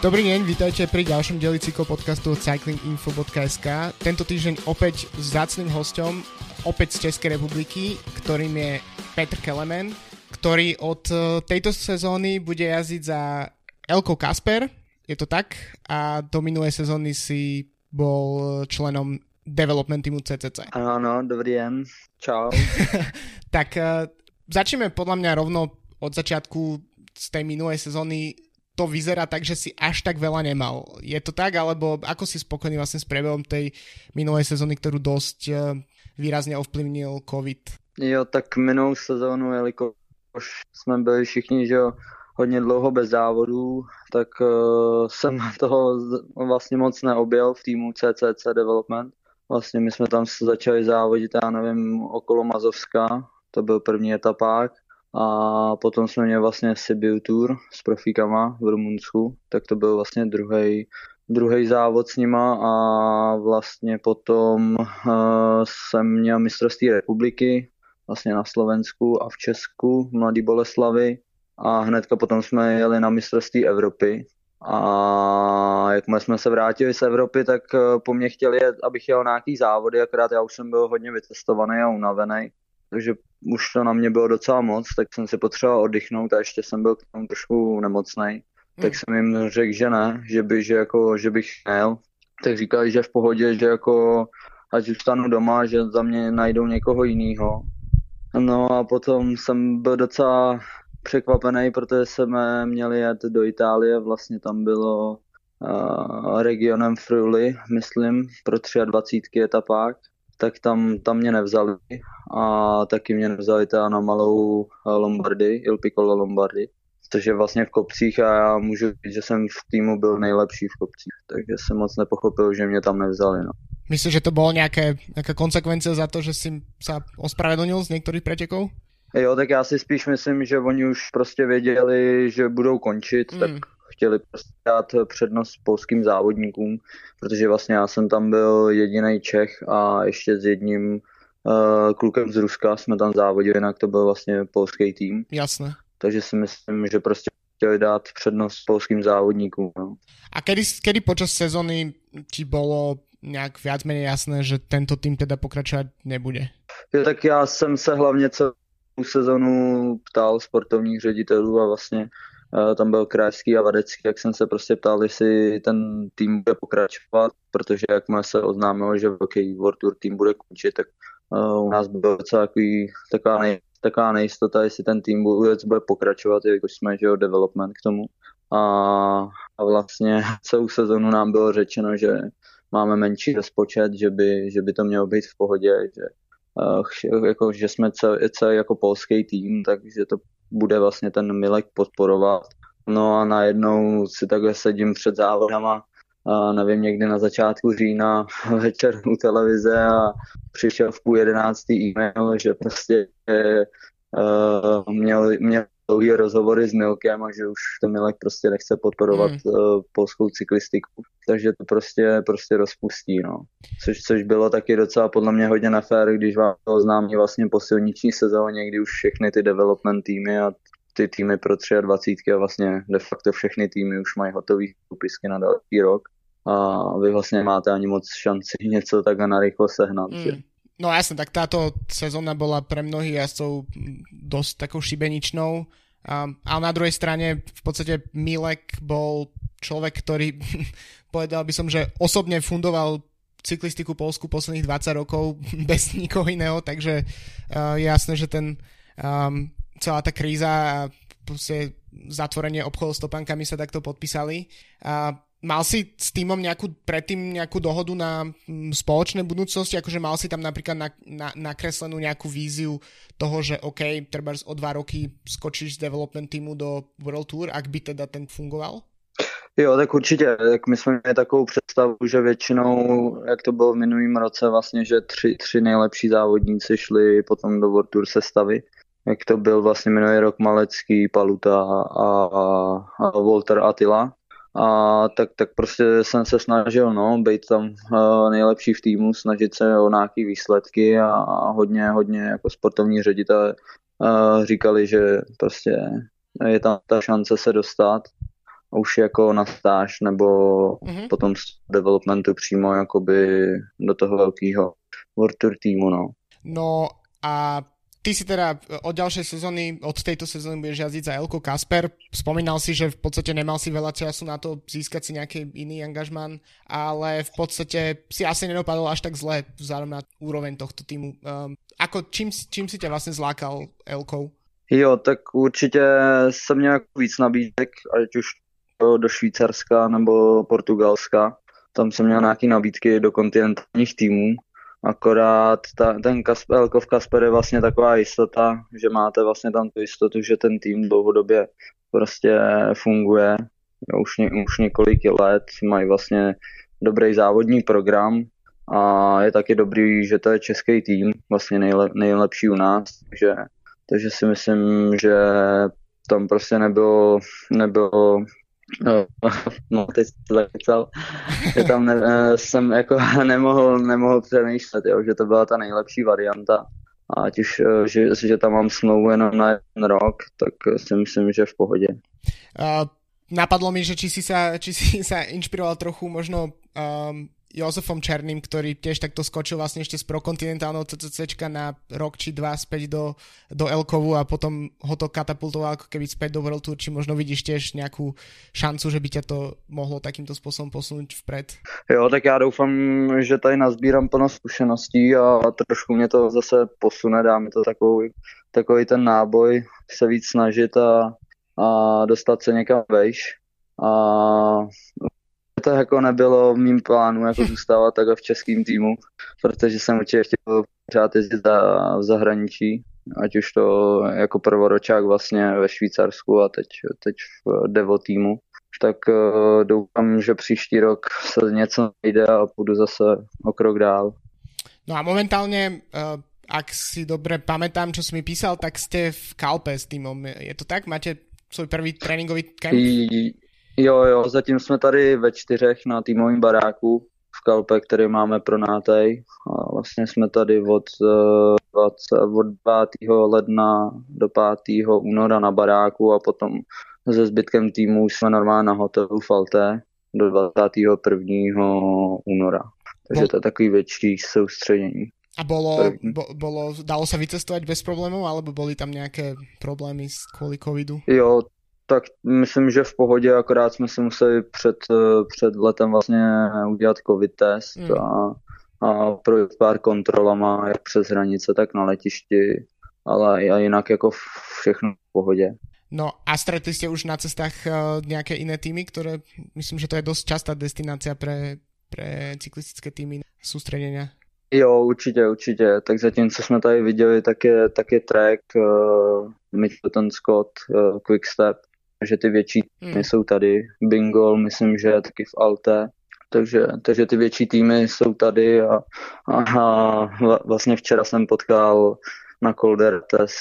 Dobrý deň, vítajte pri ďalšom dieli podcastu od cyclinginfo.sk. Tento týždeň opäť s zácným hostom, opäť z Českej republiky, ktorým je Petr Kelemen, ktorý od e, tejto sezóny bude jazdiť za Elko Kasper, je to tak, a do minulej sezóny si bol členom development týmu CCC. Ano, ano, dobrý den, čau. tak uh, začneme podľa mňa rovno od začiatku z tej minulej sezóny to vyzerá tak, že si až tak veľa nemal. Je to tak, alebo ako si spokojný vlastne s prebehom tej minulej sezóny, ktorú dosť uh, výrazně ovplyvnil COVID? Jo, tak minulou sezónu, jelikož jsme byli všichni, že jo, hodně dlouho bez závodů, tak uh, jsem toho vlastně moc neobjel v týmu CCC Development. Vlastně my jsme tam začali závodit, já nevím, okolo Mazovska, to byl první etapák a potom jsme měli vlastně Sibiu Tour s profíkama v Rumunsku, tak to byl vlastně druhý druhý závod s nima a vlastně potom uh, jsem měl mistrovství republiky vlastně na Slovensku a v Česku Mladý Boleslavy a hnedka potom jsme jeli na mistrovství Evropy. A jakmile jsme se vrátili z Evropy, tak eh, po mně chtěli, abych jel nějaký závody, akorát já už jsem byl hodně vytestovaný a unavený takže už to na mě bylo docela moc, tak jsem si potřeboval oddychnout a ještě jsem byl k tomu trošku nemocný. Hmm. Tak jsem jim řekl, že ne, že, by, že, jako, že bych měl. Tak říkali, že v pohodě, že jako ať zůstanu doma, že za mě najdou někoho jiného. No a potom jsem byl docela překvapený, protože jsme měli jet do Itálie, vlastně tam bylo uh, regionem Friuli, myslím, pro 23 etapák tak tam, tam mě nevzali a taky mě nevzali teda na malou eh, Lombardy, Il Piccolo Lombardy, což je vlastně v kopcích a já můžu říct, že jsem v týmu byl nejlepší v kopcích, takže jsem moc nepochopil, že mě tam nevzali. No. Myslíš, že to bylo nějaké, nějaká konsekvence za to, že jsi se ospravedlnil z některých preteků? Jo, tak já si spíš myslím, že oni už prostě věděli, že budou končit, mm. tak chtěli prostě dát přednost polským závodníkům, protože vlastně já jsem tam byl jediný Čech a ještě s jedním uh, klukem z Ruska jsme tam závodili, jinak to byl vlastně polský tým. Jasné. Takže si myslím, že prostě chtěli dát přednost polským závodníkům. No. A kedy, kedy počas sezóny ti bylo nějak viac menej jasné, že tento tým teda pokračovat nebude? Jo, tak já jsem se hlavně celou sezonu ptal sportovních ředitelů a vlastně tam byl Krajský a Vadecký, jak jsem se prostě ptal, jestli ten tým bude pokračovat, protože jak jsme se oznámilo, že velký World Tour tým bude končit, tak uh, u nás byla docela takový, taková, nej, taková nejistota, jestli ten tým vůbec bude pokračovat, jakož jsme, že jo, development k tomu. A, a vlastně celou sezonu nám bylo řečeno, že máme menší rozpočet, že by, že by to mělo být v pohodě, že, uh, jako, že jsme celý, celý jako polský tým, takže to bude vlastně ten Milek podporovat. No a najednou si takhle sedím před závodama, a nevím, někdy na začátku října večer u televize a přišel v půl jedenáctý e-mail, že prostě uh, měl, měl dlouhé rozhovory s Milkem a že už ten Milek prostě nechce podporovat mm. uh, polskou cyklistiku. Takže to prostě, prostě rozpustí, no. Což, což bylo taky docela podle mě hodně nefér, když vám to oznámí vlastně po silniční sezóně, kdy už všechny ty development týmy a ty týmy pro 23 a vlastně de facto všechny týmy už mají hotový úpisky na další rok a vy vlastně máte ani moc šanci něco tak na rychlo sehnat. Mm. Že? No jasne, tak táto sezóna bola pre mnohých jazdcov dosť takou šibeničnou, um, ale na druhej strane v podstate Milek bol človek, ktorý povedal by som, že osobne fundoval cyklistiku Polsku posledných 20 rokov bez nikoho iného, takže uh, je jasné, že ten um, celá tá kríza a zatvorenie obchodov s topankami sa takto podpísali. Uh, Mal si s týmom nejakú, predtým nejakú dohodu na mm, spoločné budúcnosti, akože mal si tam napríklad na, na, nakreslenú nejakú víziu toho, že OK, treba o dva roky skočíš z development týmu do World Tour, ak by teda ten fungoval? Jo, tak určitě. Tak my jsme měli takovou představu, že většinou, jak to bylo v minulém roce, vlastně, že tři, tři nejlepší závodníci šli potom do World Tour sestavy. Jak to byl vlastně minulý rok Malecký, Paluta a, a, a Walter Attila a tak, tak prostě jsem se snažil no, být tam uh, nejlepší v týmu, snažit se o nějaké výsledky a, a hodně, hodně jako sportovní ředitelé uh, říkali, že prostě je tam ta šance se dostat už jako na stáž nebo mm-hmm. potom z developmentu přímo jakoby do toho velkého World Tour týmu, no. No a Ty si teda od ďalšej sezóny, od tejto sezóny budeš jazdiť za Elko Kasper. Spomínal si, že v podstate nemal si veľa času na to získať si nejaký iný angažman, ale v podstate si asi nedopadol až tak zle vzhľadom na úroveň tohto týmu. Um, ako, čím, čím si ťa vlastne zlákal Elkou? Jo, tak určitě jsem měl jako víc nabídek, ať už do Švýcarska nebo Portugalska. Tam jsem měl nějaké nabídky do kontinentálních týmů Akorát ta, ten Kasper, Elkov Kasper je vlastně taková jistota, že máte vlastně tam tu jistotu, že ten tým dlouhodobě prostě funguje. Už, ně, už několik let mají vlastně dobrý závodní program a je taky dobrý, že to je český tým, vlastně nejlep, nejlepší u nás, takže, takže si myslím, že tam prostě nebylo, nebylo No, no teď to že tam ne, eh, jsem jako nemohl, nemohl přemýšlet, jo, že to byla ta nejlepší varianta. A ať už, eh, že, že tam mám smlouvu jenom na jeden rok, tak si myslím, že v pohodě. Uh, napadlo mi, že či si sa, či si inšpiroval trochu možno um, Jozefom Černým, ktorý tiež takto skočil vlastne ešte z prokontinentálneho CCC na rok či dva späť do, do Elkovu a potom ho to katapultoval ako keby späť do World Tour, či možno vidíš tiež nejakú šancu, že by ťa to mohlo takýmto spôsobom posunúť vpred? Jo, tak já doufám, že tady nazbírám plno zkušeností a trošku mě to zase posune, dá mi to takový, takový ten náboj se víc snažit a, a dostat se někam vejš. A to jako nebylo v mým plánu jako zůstávat takhle v českém týmu, protože jsem určitě chtěl pořád jezdit za, v zahraničí, ať už to jako prvoročák vlastně ve Švýcarsku a teď, teď v Devo týmu. Tak uh, doufám, že příští rok se něco najde a půjdu zase o krok dál. No a momentálně, uh, ak si dobre pamätám, čo si mi písal, tak ste v Kalpe s týmom. Je to tak? Máte svůj první tréninkový kemp? I, Jo, jo, zatím jsme tady ve čtyřech na týmovém baráku v Kalpe, který máme pro nátej. A vlastně jsme tady od, 20, eh, od 5. ledna do 5. února na baráku a potom se zbytkem týmu jsme normálně na hotelu Falte do 21. února. Takže to je takový větší soustředění. A bolo, bo, bolo, dalo se vycestovat bez problémů, alebo byly tam nějaké problémy kvůli covidu? Jo, tak myslím, že v pohodě, akorát jsme si museli před, eh, před letem vlastně udělat covid test mm. a, a projít pár kontrolama, jak přes hranice, tak na letišti, ale a jinak jako všechno v pohodě. No a stretli jste už na cestách uh, nějaké jiné týmy, které myslím, že to je dost častá destinace pre, pre cyklistické týmy soustředění. Jo, určitě, určitě. Tak zatím, co jsme tady viděli, tak je, tak je track uh, Mitchelton Scott, uh, Quickstep, že ty větší týmy hmm. jsou tady. Bingo, myslím, že je taky v Alte. Takže, takže ty větší týmy jsou tady a, a vlastně včera jsem potkal na Coldertes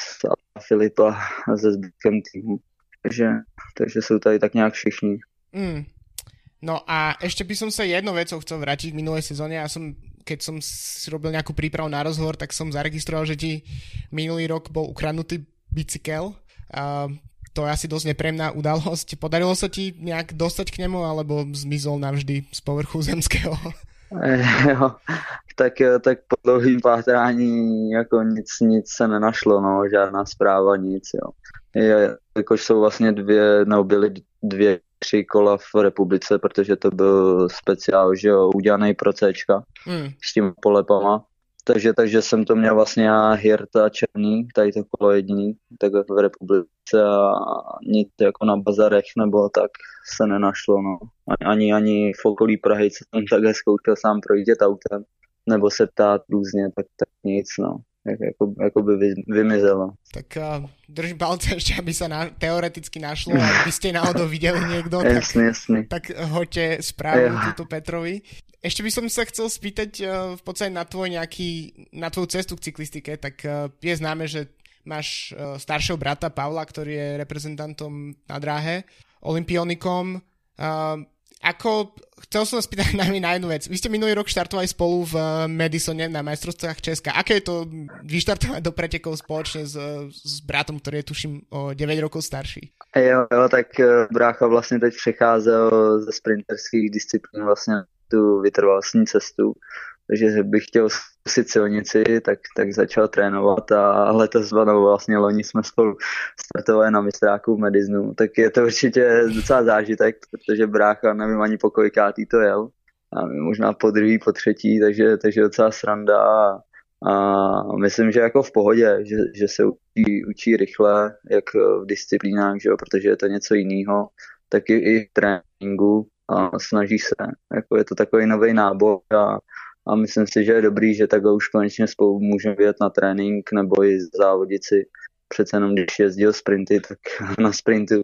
a Filipa se zbytkem týmu. Takže, takže jsou tady tak nějak všichni. Hmm. No a ešte by som sa jednou vecou chcel vrátiť v minulej sezóne. Ja som, keď som si robil nejakú prípravu na rozhovor, tak som zaregistroval, že ti minulý rok bol ukradnutý bicykel. Uh, to je asi dosť nepríjemná udalosť. Podarilo sa ti nejak dostať k nemu, alebo zmizol navždy z povrchu zemského? Jo, tak, tak po dlouhým pátrání jako nic, nic se nenašlo, no, žádná zpráva, nic, jo. Je, jakož jsou vlastně dvě, no byly dvě, tři kola v republice, protože to byl speciál, že jo, udělaný pro C hmm. s tím polepama takže, takže jsem to měl vlastně já Hirta Černý, tady to kolo jediný, tak v republice a nic jako na bazarech nebo tak se nenašlo, no. Ani, ani v okolí Prahy co jsem takhle zkoušel sám projít autem, nebo se ptát různě, tak, tak nic, no. Jak, jako, jako by vy, vymizelo. Tak uh, držím palce ještě, aby se na, teoreticky našlo a by ste náhodou viděli někdo, tak, jasný, jasný. tak hoďte správu tuto Petrovi. Ešte by som sa chcel spýtať uh, v podstate na tvoj nejaký, na tvoju cestu k cyklistike, tak uh, je známe, že máš uh, staršieho brata Pavla, ktorý je reprezentantom na dráhe, olympionikom. Uh, ako, chcel som spýtať najmä na jednu vec. Vy ste minulý rok štartovali spolu v Madisone na majstrovstvách Česka. Aké je to vyštartovať do pretekov spoločne s, s bratom, ktorý je tuším o 9 rokov starší? Jo, jo, tak eh, brácha vlastně teď přecházel ze sprinterských disciplín vlastně tu vytrvalostní cestu takže bych chtěl zkusit silnici, tak, tak začal trénovat a letos no, vlastně loni jsme spolu startovali na mistráku v Mediznu, tak je to určitě docela zážitek, protože brácha nevím ani po kolikátý to jel, a možná po druhý, po třetí, takže, takže docela sranda. A, a myslím, že jako v pohodě, že, že se učí, učí rychle, jak v disciplínách, že jo, protože je to něco jiného, tak i, i v tréninku a snaží se, jako je to takový nový nábor a a myslím si, že je dobrý, že takhle už konečně spolu můžeme vyjet na trénink nebo i závodit si. Přece jenom když jezdil sprinty, tak na sprintu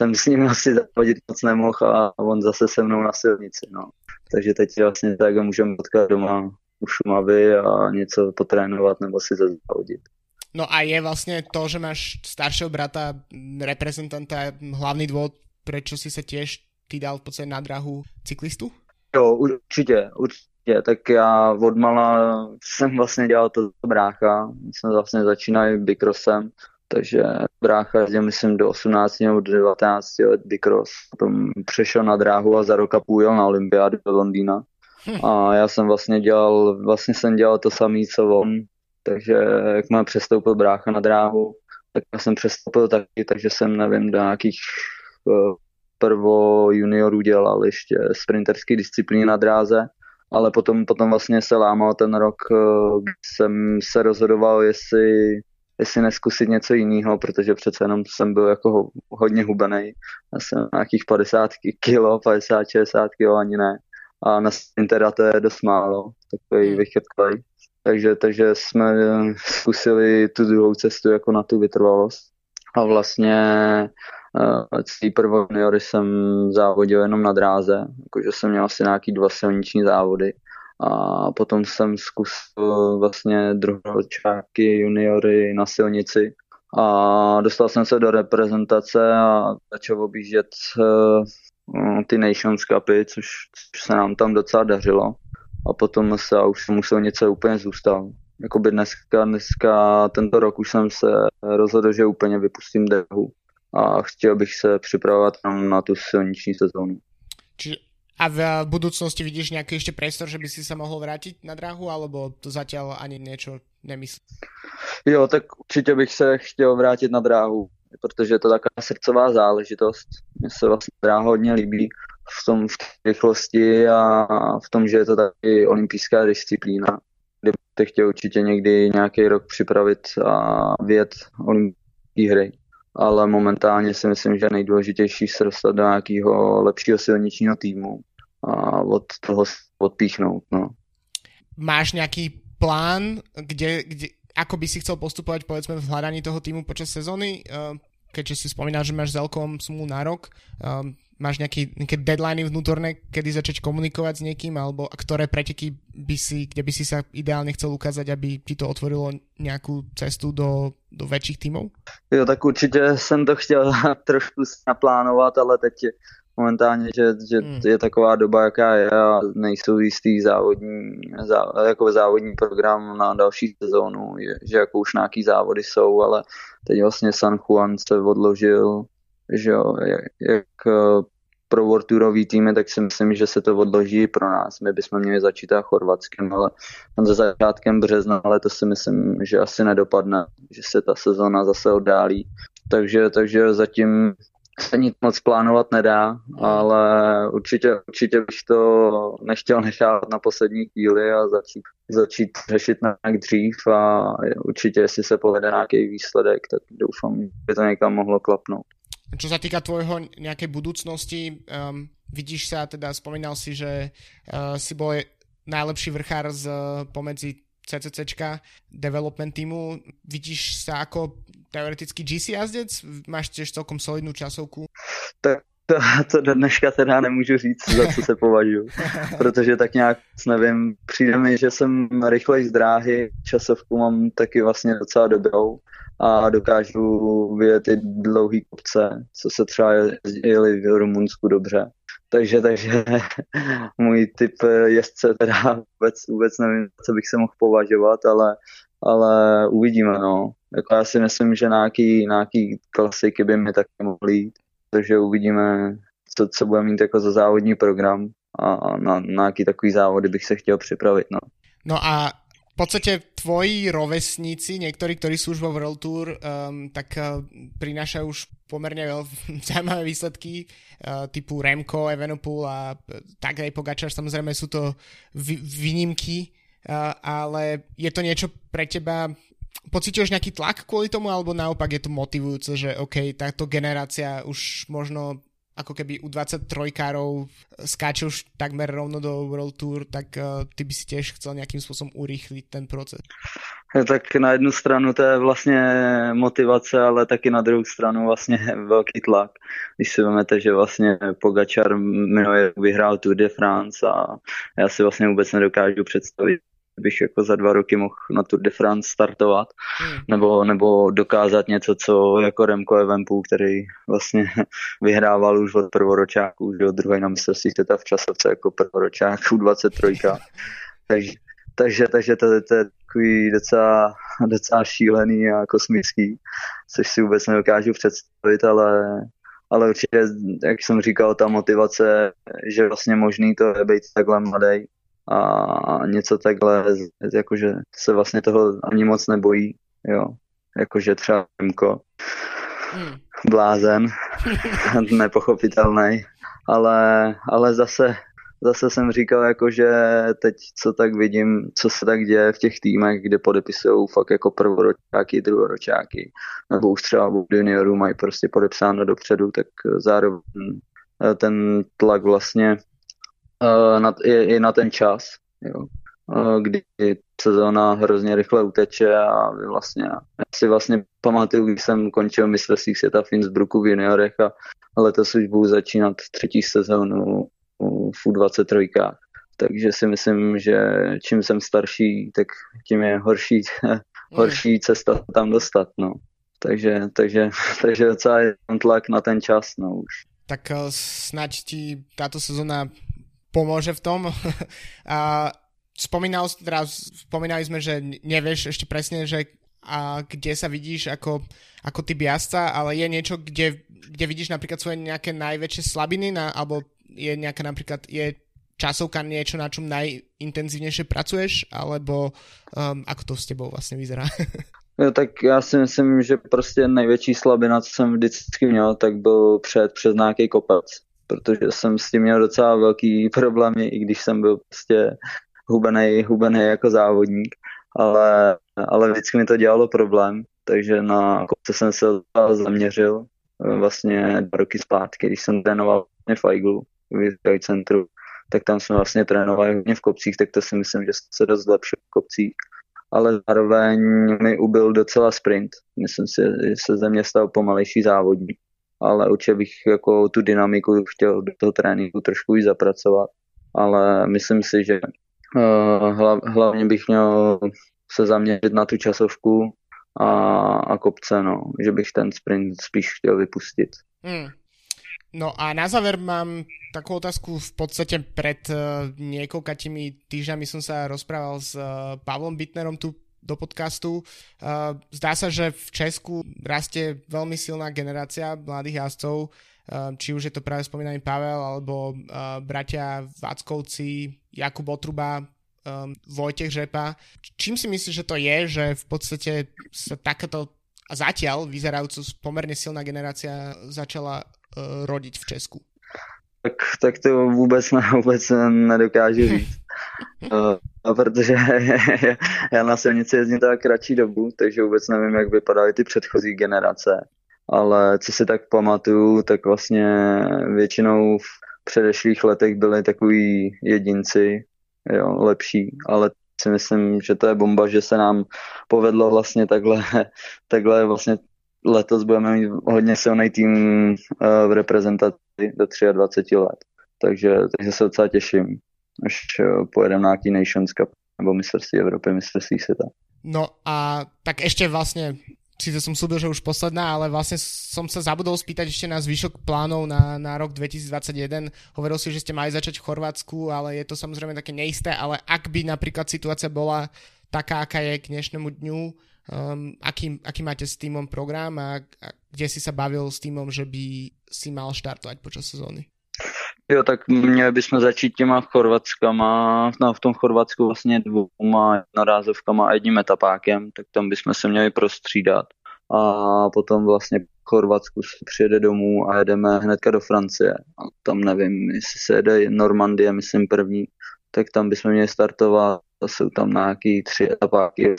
jsem s ním asi závodit moc nemohl a on zase se mnou na silnici. No. Takže teď vlastně tak můžeme potkat doma u Šumavy a něco potrénovat nebo si závodit. No a je vlastně to, že máš staršího brata, reprezentanta, hlavný důvod, proč si se těž ty dal v podstatě na drahu cyklistu? Jo, určitě, určitě je, tak já od mala jsem vlastně dělal to brácha, jsem vlastně začínal bikrossem, takže brácha jezdil myslím do 18 nebo do 19 let bikros, potom přešel na dráhu a za rok a půl jel na olympiádu do Londýna. Hm. A já jsem vlastně dělal, vlastně jsem dělal to samé, co on, takže jak mám přestoupil brácha na dráhu, tak já jsem přestoupil taky, takže jsem nevím, do nějakých eh, prvo juniorů dělal ještě sprinterský disciplíny na dráze ale potom, potom vlastně se lámal ten rok, eh, jsem se rozhodoval, jestli, jestli neskusit něco jiného, protože přece jenom jsem byl jako hodně hubený. Já jsem nějakých 50 kilo, 50-60 kilo ani ne. A na teda to je dost málo, takový hmm. vychytklej. Takže, takže jsme zkusili tu druhou cestu jako na tu vytrvalost. A vlastně celý prvo juniory jsem závodil jenom na dráze, jakože jsem měl asi nějaký dva silniční závody. A potom jsem zkusil vlastně druhočáky juniory na silnici. A dostal jsem se do reprezentace a začal objíždět uh, ty Nations Cupy, což, což se nám tam docela dařilo. A potom se už jsem musel něco úplně zůstal. Jakoby dneska, dneska, tento rok už jsem se rozhodl, že úplně vypustím dehu a chtěl bych se připravovat na tu silniční sezónu. Čiže a v budúcnosti vidíš nejaký ešte priestor, že by si sa mohol vrátiť na dráhu, alebo to zatiaľ ani niečo nemyslíš? Jo, tak určitě bych se chtěl vrátit na dráhu, protože je to taková srdcová záležitost. Mně se vlastně dráha hodně líbí v tom v rychlosti a v tom, že je to taky olympijská disciplína, kde bych chtěl určitě někdy nějaký rok připravit a vyjet olympijské hry ale momentálně si myslím, že nejdůležitější se dostat do nějakého lepšího silničního týmu a od toho odpíchnout. No. Máš nějaký plán, kde, kde, ako by si chcel postupovať povedzme v hľadaní toho týmu počas sezóny? Ehm, keďže si spomínal, že máš s Elkom smlu na rok, ehm, máš nejaké, nejaké deadliny vnútorné, kedy začať komunikovať s niekým, alebo ktoré preteky by si, kde by si sa ideálne chcel ukázať, aby ti to otvorilo nějakou cestu do, do väčších týmů? Jo, tak určitě jsem to chtěl trošku naplánovat, ale teď momentálně, že, že hmm. je taková doba, jaká je a nejsou jistý závodní, zá, jako závodní program na další sezónu, že, že jako už nějaký závody jsou, ale teď vlastně San Juan se odložil, že jo, jak, jak eh, pro World týmy, tak si myslím, že se to odloží pro nás. My bychom měli začít a chorvatským, ale za začátkem března, ale to si myslím, že asi nedopadne, že se ta sezona zase oddálí. Takže, takže zatím se nic moc plánovat nedá, ale určitě, určitě bych to nechtěl nechat na poslední chvíli a začít, začít řešit nějak dřív a určitě, jestli se povede nějaký výsledek, tak doufám, že to někam mohlo klapnout. Čo sa týka tvojho nejakej budúcnosti, um, vidíš sa, teda spomínal si, že uh, si bol najlepší vrchár z pomedzi CCCčka development týmu. Vidíš sa ako teoretický GC jazdec? Máš tiež celkom solidnú časovku? Tak to, to do dneška teda nemůžu říct, za co se považuji, protože tak nějak nevím, přijde mi, že jsem rychlej z dráhy, časovku mám taky vlastně docela dobrou a dokážu vyjet i dlouhý kopce, co se třeba jeli v Rumunsku dobře. takže, takže můj typ jezdce teda vůbec, vůbec nevím, co bych se mohl považovat, ale, ale uvidíme, no. Jako já si myslím, že nějaký, nějaký klasiky by mi taky mohly jít, takže uvidíme, co, co bude mít jako za závodní program a na, na nějaký takový závody bych se chtěl připravit, no. No a podstate tvoji rovesníci, niektorí, ktorí sú už vo World Tour, um, tak uh, prinášajú už pomerne veľ, zaujímavé výsledky uh, typu Remco, Evenepoel a tak aj Pogačar, samozrejme sú to výnimky, uh, ale je to niečo pre teba, pocítiš nejaký tlak kvôli tomu, alebo naopak je to motivujúce, že OK, táto generácia už možno ako keby u 23-károv skáče už takmer rovno do World Tour, tak uh, ty by si tiež chcel nejakým spôsobom urýchliť ten proces. Tak na jednu stranu to je vlastně motivace, ale taky na druhou stranu vlastně velký tlak. Když si vezmete, že vlastně Pogačar minulý vyhrál Tour de France a já si vlastně vůbec nedokážu představit, bych jako za dva roky mohl na Tour de France startovat, hmm. nebo, nebo dokázat něco, co jako Remco Evenpool, který vlastně vyhrával už od prvoročáků, že od druhé na mistrovství světa v časovce jako prvoročák u 23. takže, takže, takže to, to je takový docela, docela šílený a kosmický, což si vůbec nedokážu představit, ale, ale určitě, jak jsem říkal, ta motivace, že vlastně možný to je být takhle mladý, a něco takhle, jakože se vlastně toho ani moc nebojí, jo, jakože třeba Mko, hmm. blázen, nepochopitelný, ale, ale zase, zase jsem říkal, jako, že teď co tak vidím, co se tak děje v těch týmech, kde podepisují fakt jako prvoročáky, druhoročáky, nebo už třeba u juniorů mají prostě podepsáno dopředu, tak zároveň ten tlak vlastně na, je, je na ten čas, jo. Uh, kdy sezóna hrozně rychle uteče a vlastně, já si vlastně pamatuju, když jsem končil mistrovství světa v Innsbrucku v juniorech a letos už budu začínat třetí sezónu v U23. Takže si myslím, že čím jsem starší, tak tím je horší, horší cesta tam dostat. No. Takže, takže, takže docela je tam tlak na ten čas. No, už. Tak eh, snad ti táto sezóna pomôže v tom. a spomínal, teda, spomínali sme, že nevieš ešte presne, že a kde sa vidíš ako, ako ty jazdca, ale je niečo, kde, kde vidíš napríklad svoje nejaké najväčšie slabiny, na, alebo je nejaká napríklad, je časovka niečo, na čom najintenzívnejšie pracuješ, alebo um, ako to s tebou vlastne vyzerá? Jo, tak já si myslím, že prostě největší slabina, co jsem vždycky měl, tak byl před přes nějaký kopec protože jsem s tím měl docela velký problémy, i když jsem byl prostě hubený, hubený jako závodník, ale, ale vždycky mi to dělalo problém, takže na kopce jsem se zaměřil eh, vlastně dva roky zpátky, když jsem trénoval v Feiglu, v centru, tak tam jsme vlastně trénovali hodně v kopcích, tak to si myslím, že se dost zlepšil v kopcích. Ale zároveň mi ubyl docela sprint. Myslím si, že se ze mě stal pomalejší závodník ale určitě bych jako tu dynamiku chtěl do toho tréninku trošku i zapracovat, ale myslím si, že uh, hlavně bych měl se zaměřit na tu časovku a, a kopce, no, že bych ten sprint spíš chtěl vypustit. Hmm. No a na záver mám takú otázku v podstate pred uh, niekoľkatými týždňami som sa rozprával s uh, Pavlom Bitnerom tu do podcastu. Zdá sa, že v Česku rastie veľmi silná generácia mladých jazdcov, či už je to práve spomínaný Pavel, alebo bratia Váckovci, Jakub Otruba, Vojtech Žepa. Čím si myslíš, že to je, že v podstate sa takáto a zatiaľ vyzerajúco pomerne silná generácia začala uh, rodiť v Česku? Tak, tak to vůbec, ne, vůbec nedokážu říct. Uh, protože já na silnici jezdím tak kratší dobu, takže vůbec nevím, jak vypadaly ty předchozí generace. Ale co si tak pamatuju, tak vlastně většinou v předešlých letech byli takový jedinci, jo, lepší, ale si myslím, že to je bomba, že se nám povedlo vlastně takhle, takhle vlastně letos budeme mít hodně silný tým uh, v reprezentaci do 23 let. Takže, takže se docela těším až eh, pojedem na nějaký Nations Cup nebo mistrovství Evropy, mistrovství světa. No a tak ještě vlastně síce som slúbil, že už posledná, ale vlastne som sa zabudol spýtať ešte na zvyšok plánov na, na rok 2021. Hovoril si, že ste mali začať v Chorvátsku, ale je to samozrejme také neisté, ale ak by napríklad situácia bola taká, aká je k dnešnému dňu, um, aký, aký máte s týmom program a, a kde si sa bavil s týmom, že by si mal štartovať počas sezóny? Jo, tak měli bychom začít těma Chorvatskama, no v tom Chorvatsku vlastně dvouma jednorázovkama a jedním etapákem, tak tam bychom se měli prostřídat. A potom vlastně v Chorvatsku se přijede domů a jedeme hnedka do Francie. A tam nevím, jestli se jede Normandie, myslím první, tak tam bychom měli startovat jsou tam nějaký tři etapáky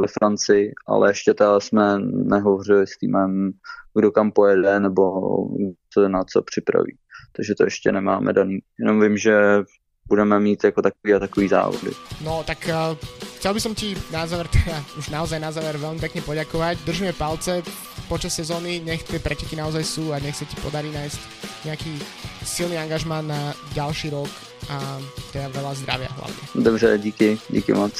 ve Francii, ale ještě teda jsme nehovořili s týmem, kdo kam pojede nebo co na co připraví takže to ještě nemáme daný. Jenom vím, že budeme mít jako takový a takový závody. No tak uh, chcel by som ti na záver, už naozaj na záver veľmi pekne poďakovať. Držíme palce počas sezóny, nech tie preteky naozaj sú a nech sa ti podarí nájsť nejaký silný angažmán na ďalší rok a teda veľa zdravia hlavne. Dobře, díky, díky moc.